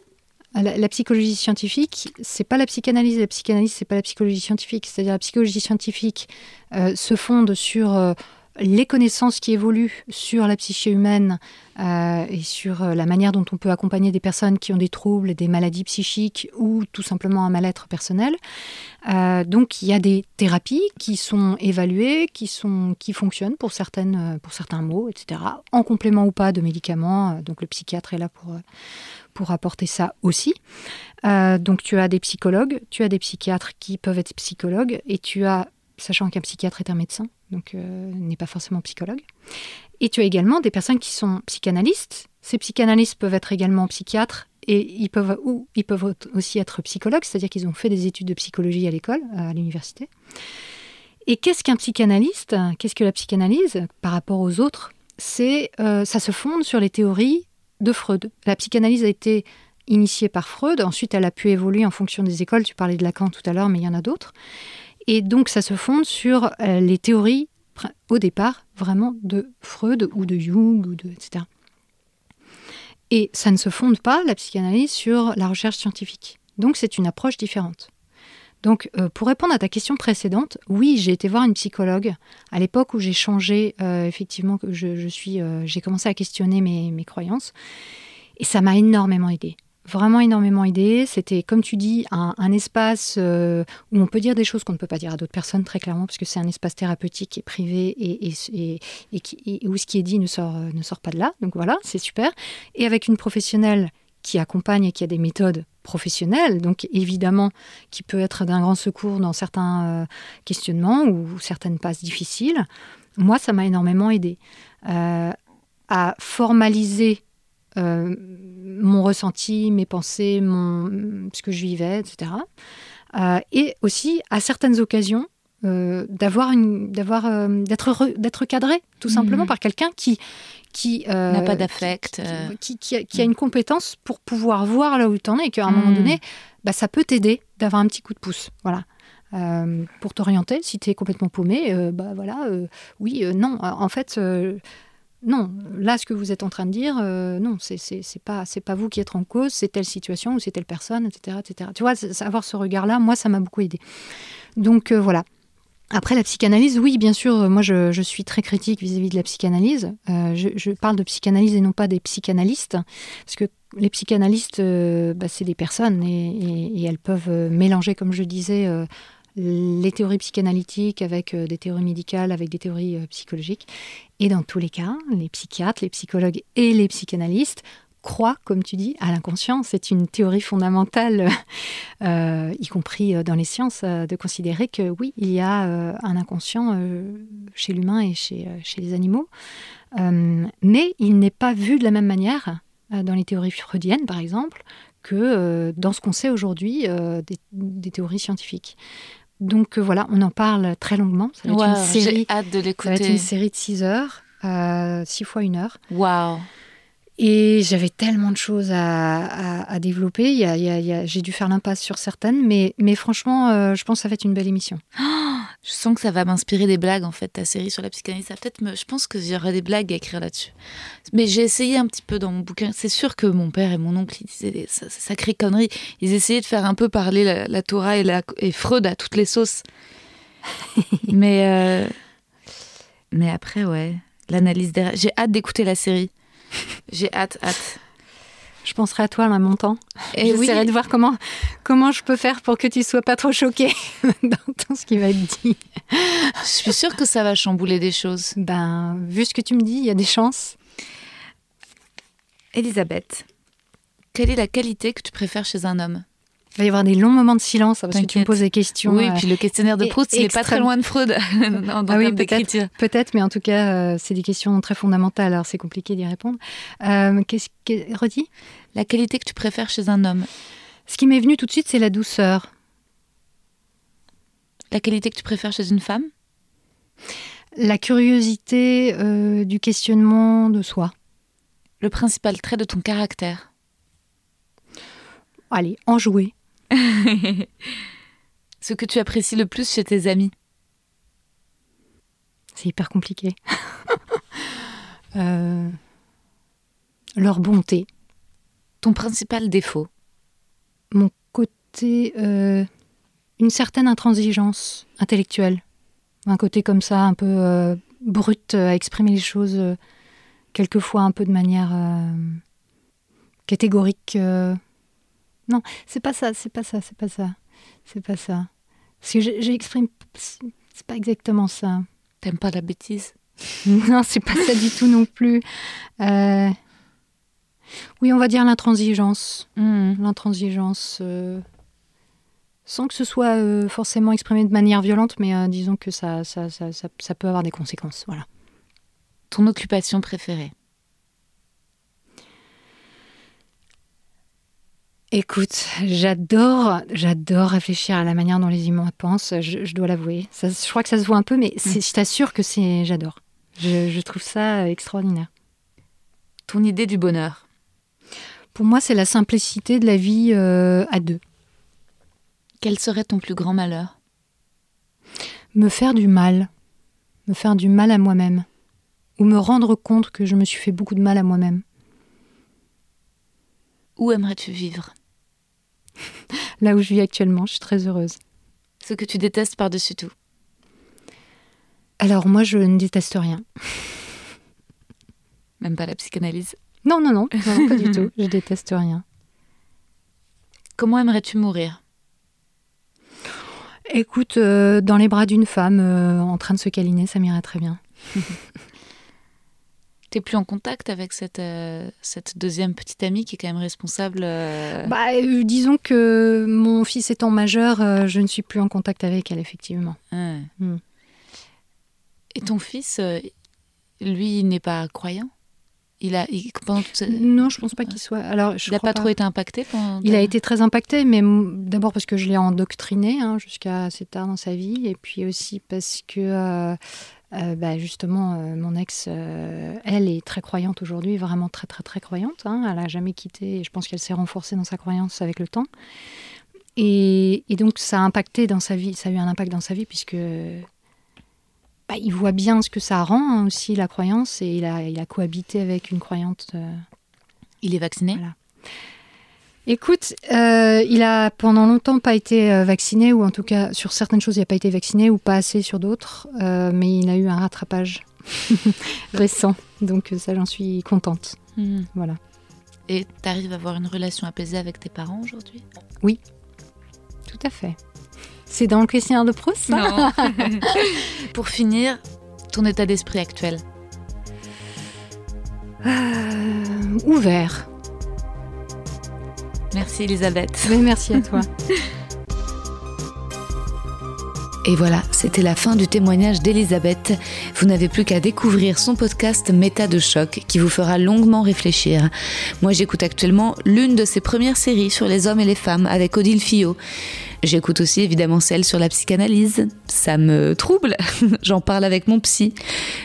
La, psychologie scientifique, c'est pas la psychanalyse. La psychanalyse, c'est pas la psychologie scientifique. C'est-à-dire la psychologie scientifique se fonde sur les connaissances qui évoluent sur la psyché humaine euh, et sur euh, la manière dont on peut accompagner des personnes qui ont des troubles, des maladies psychiques ou tout simplement un mal-être personnel. Euh, donc il y a des thérapies qui sont évaluées, qui, sont, qui fonctionnent pour, certaines, pour certains mots, etc., en complément ou pas de médicaments. Donc le psychiatre est là pour, pour apporter ça aussi. donc tu as des psychologues, tu as des psychiatres qui peuvent être psychologues et tu as sachant qu'un psychiatre est un médecin, donc euh, n'est pas forcément psychologue. Et tu as également des personnes qui sont psychanalystes. Ces psychanalystes peuvent être également psychiatres et ils peuvent, ou ils peuvent aussi être psychologues, c'est-à-dire qu'ils ont fait des études de psychologie à l'école, à l'université. Et qu'est-ce qu'un psychanalyste? Qu'est-ce que la psychanalyse par rapport aux autres? C'est euh, ça se fonde sur les théories de Freud. La psychanalyse a été initiée par Freud, ensuite elle a pu évoluer en fonction des écoles. Tu parlais de Lacan tout à l'heure, mais il y en a d'autres. Et donc ça se fonde sur euh, les théories, au départ, vraiment de Freud ou de Jung, ou de, etc. Et ça ne se fonde pas, la psychanalyse, sur la recherche scientifique. Donc c'est une approche différente. Donc, euh, pour répondre à ta question précédente, oui, j'ai été voir une psychologue à l'époque où j'ai changé, euh, effectivement, que je, suis, j'ai commencé à questionner mes, mes croyances, et ça m'a énormément aidé vraiment énormément aidé. C'était, comme tu dis, un, espace euh, où on peut dire des choses qu'on ne peut pas dire à d'autres personnes, très clairement, parce que c'est un espace thérapeutique et privé et, et, et, où ce qui est dit ne sort, ne sort pas de là. Donc voilà, c'est super. Et avec une professionnelle qui accompagne et qui a des méthodes professionnelles, donc évidemment qui peut être d'un grand secours dans certains euh, questionnements ou certaines passes difficiles, moi, ça m'a énormément aidé euh, à formaliser mon ressenti, mes pensées, mon, ce que je vivais, etc. Euh, et aussi, à certaines occasions, euh, d'avoir d'avoir d'être d'être cadré tout simplement mhm. par quelqu'un qui qui n'a pas d'affect qui, qui, a, une compétence pour pouvoir voir là où tu en es et qu'à un moment mhm. donné bah, ça peut t'aider d'avoir un petit coup de pouce voilà pour t'orienter si tu es complètement paumé bah voilà oui non en fait non, là, ce que vous êtes en train de dire, euh, non, c'est pas pas vous qui êtes en cause, c'est telle situation ou c'est telle personne, etc., etc. Tu vois, avoir ce regard-là, moi, ça m'a beaucoup aidé. Donc euh, voilà. Après la psychanalyse, oui, bien sûr, euh, moi je, suis très critique vis-à-vis de la psychanalyse. je, parle de psychanalyse et non pas des psychanalystes, parce que les psychanalystes, bah, c'est des personnes et, elles peuvent mélanger, comme je disais, les théories psychanalytiques avec euh, des théories médicales, avec des théories euh, psychologiques. Et dans tous les cas, les psychiatres, les psychologues et les psychanalystes croient, comme tu dis, à l'inconscient. C'est une théorie fondamentale, (laughs) euh, y compris dans les sciences, de considérer que oui, il y a un inconscient chez l'humain et chez, les animaux. mais il n'est pas vu de la même manière dans les théories freudiennes, par exemple, que dans ce qu'on sait aujourd'hui des théories scientifiques. Donc euh, voilà, on en parle très longuement. Ça va être une série, hâte de ça va être une série de 6 heures, euh, 6 fois une heure. Waouh. Et j'avais tellement de choses à, à- à développer. J'ai dû faire l'impasse sur certaines, mais, mais franchement, euh, je pense que ça va être une belle émission. Je sens que ça va m'inspirer des blagues en fait, ta série sur la psychanalyse. Ça peut-être me... Je pense que j'aurai des blagues à écrire là-dessus. Mais j'ai essayé un petit peu dans mon bouquin. C'est sûr que mon père et mon oncle, ils disaient des sa- sacrées conneries. Ils essayaient de faire un peu parler la, la Torah et, la, et Freud à toutes les sauces. (laughs) mais, euh, mais après, ouais, l'analyse derrière. J'ai hâte d'écouter la série. J'ai hâte, hâte. Je penserai à toi en la montant. Et oui, J'essaierai de voir comment, comment je peux faire pour que tu sois pas trop choqué (laughs) dans tout ce qui va être dit. je suis sûre que ça va chambouler des choses. Ben, vu ce que tu me dis, il y a des chances. Elisabeth, quelle est la qualité que tu préfères chez un homme? Il va y avoir des longs moments de silence parce que tu me poses des questions. Oui, euh, puis le questionnaire de et- Proust, il n'est pas très loin de Freud (laughs) Ah oui, peut-être. Peut-être, mais en tout cas, euh, c'est des questions très fondamentales, alors c'est compliqué d'y répondre. Euh, qu'est-ce que... Redis? La qualité que tu préfères chez un homme. Ce qui m'est venu tout de suite, c'est la douceur. La qualité que tu préfères chez une femme? La curiosité euh, du questionnement de soi. Le principal trait de ton caractère. Allez, enjouer. (laughs) Ce que tu apprécies le plus chez tes amis? C'est hyper compliqué. (laughs) Euh, leur bonté. Ton principal défaut? Mon côté... euh, une certaine intransigeance intellectuelle. Un côté comme ça, un peu euh, brut, à exprimer les choses, quelquefois un peu de manière catégorique. Non, c'est pas ça, c'est pas ça, c'est pas ça. C'est pas ça. Parce que j'exprime... C'est pas exactement ça. T'aimes pas la bêtise? (laughs) Non, c'est pas ça du tout non plus. Euh, Oui, on va dire l'intransigeance. Hmm. L'intransigeance, euh, sans que ce soit euh, forcément exprimé de manière violente, mais disons que ça, ça, ça, ça, ça peut avoir des conséquences. Voilà. Ton occupation préférée? Écoute, j'adore, j'adore réfléchir à la manière dont les humains pensent. Je, je dois l'avouer. Ça, je crois que ça se voit un peu, mais c'est- je t'assure que c'est, j'adore. Je, je trouve ça euh, extraordinaire. Ton idée du bonheur. Pour moi, c'est la simplicité de la vie euh, à deux. Quel serait ton plus grand malheur? Me faire du mal, me faire du mal à moi-même, ou me rendre compte que je me suis fait beaucoup de mal à moi-même. Où aimerais-tu vivre? (laughs) Là où je vis actuellement, je suis très heureuse. Ce que tu détestes par-dessus tout? Alors moi, je ne déteste rien. (laughs) Même pas la psychanalyse? Non, non, non, non, pas du (laughs) tout. Je déteste rien. Comment aimerais-tu mourir? Écoute, euh, dans les bras d'une femme euh, en train de se câliner, ça m'irait très bien. T'es plus en contact avec cette, euh, cette deuxième petite amie qui est quand même responsable euh, Bah, euh, disons que mon fils étant majeur, je ne suis plus en contact avec elle, effectivement. hein. Hmm. Et ton fils, lui, il n'est pas croyant? Il a, il- pendant toute sa- Non, je pense pas qu'il soit. Alors, je il n'a pas, trop été impacté pendant Il a été très impacté, mais d'abord parce que je l'ai endoctriné hein, jusqu'à assez tard dans sa vie, et puis aussi parce que euh, bah, justement euh, mon ex, euh, elle est très croyante aujourd'hui, vraiment très très très croyante. hein. elle a jamais quitté, et je pense qu'elle s'est renforcée dans sa croyance avec le temps. Et, et donc ça a impacté dans sa vie, ça a eu un impact dans sa vie puisque bah, il voit bien ce que ça rend hein, aussi la croyance, et il a, il a cohabité avec une croyante. Il est vacciné? Voilà. Écoute, euh, il a pendant longtemps pas été euh, vacciné, ou en tout cas sur certaines choses il n'a pas été vacciné, ou pas assez sur d'autres, euh, mais il a eu un rattrapage (laughs) récent, donc ça j'en suis contente. Hmm. Voilà. Et t'arrives à avoir une relation apaisée avec tes parents aujourd'hui? Tout à fait. C'est dans le questionnaire de Proust ça? (laughs) Pour finir, ton état d'esprit actuel? Euh, Ouvert. Merci Elisabeth. Mais merci à toi. Et voilà, C'était la fin du témoignage d'Elisabeth. Vous n'avez plus qu'à découvrir son podcast Méta de choc qui vous fera longuement réfléchir. Moi, j'écoute actuellement l'une de ses premières séries sur les hommes et les femmes avec Odile Fillot. J'écoute aussi évidemment celle sur la psychanalyse. Ça me trouble. (laughs) J'en parle avec mon psy.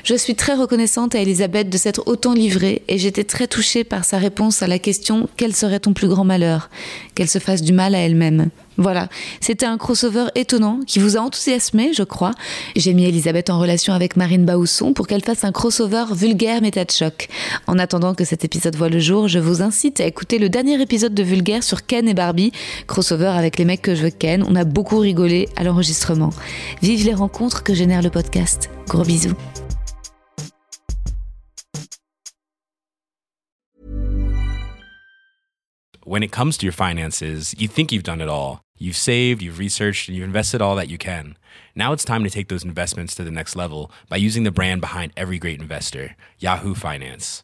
Je suis très reconnaissante à Elisabeth de s'être autant livrée et j'étais très touchée par sa réponse à la question quel serait ton plus grand malheur? Qu'elle se fasse du mal à elle-même. Voilà, c'était un crossover étonnant qui vous a enthousiasmé, je crois. J'ai mis Elisabeth en relation avec Marine Baousson pour qu'elle fasse un crossover vulgaire méta de choc. En attendant que cet épisode voit le jour, je vous incite à écouter le dernier épisode de Vulgaire sur Ken et Barbie, crossover avec les mecs que je veux On a beaucoup rigolé à l'enregistrement. Vive les rencontres que génère le podcast. Gros bisous. When it comes to your finances, you think you've done it all. You've saved, you've researched, and you've invested all that you can. Now it's time to take those investments to the next level by using the brand behind every great investor, Yahoo Finance.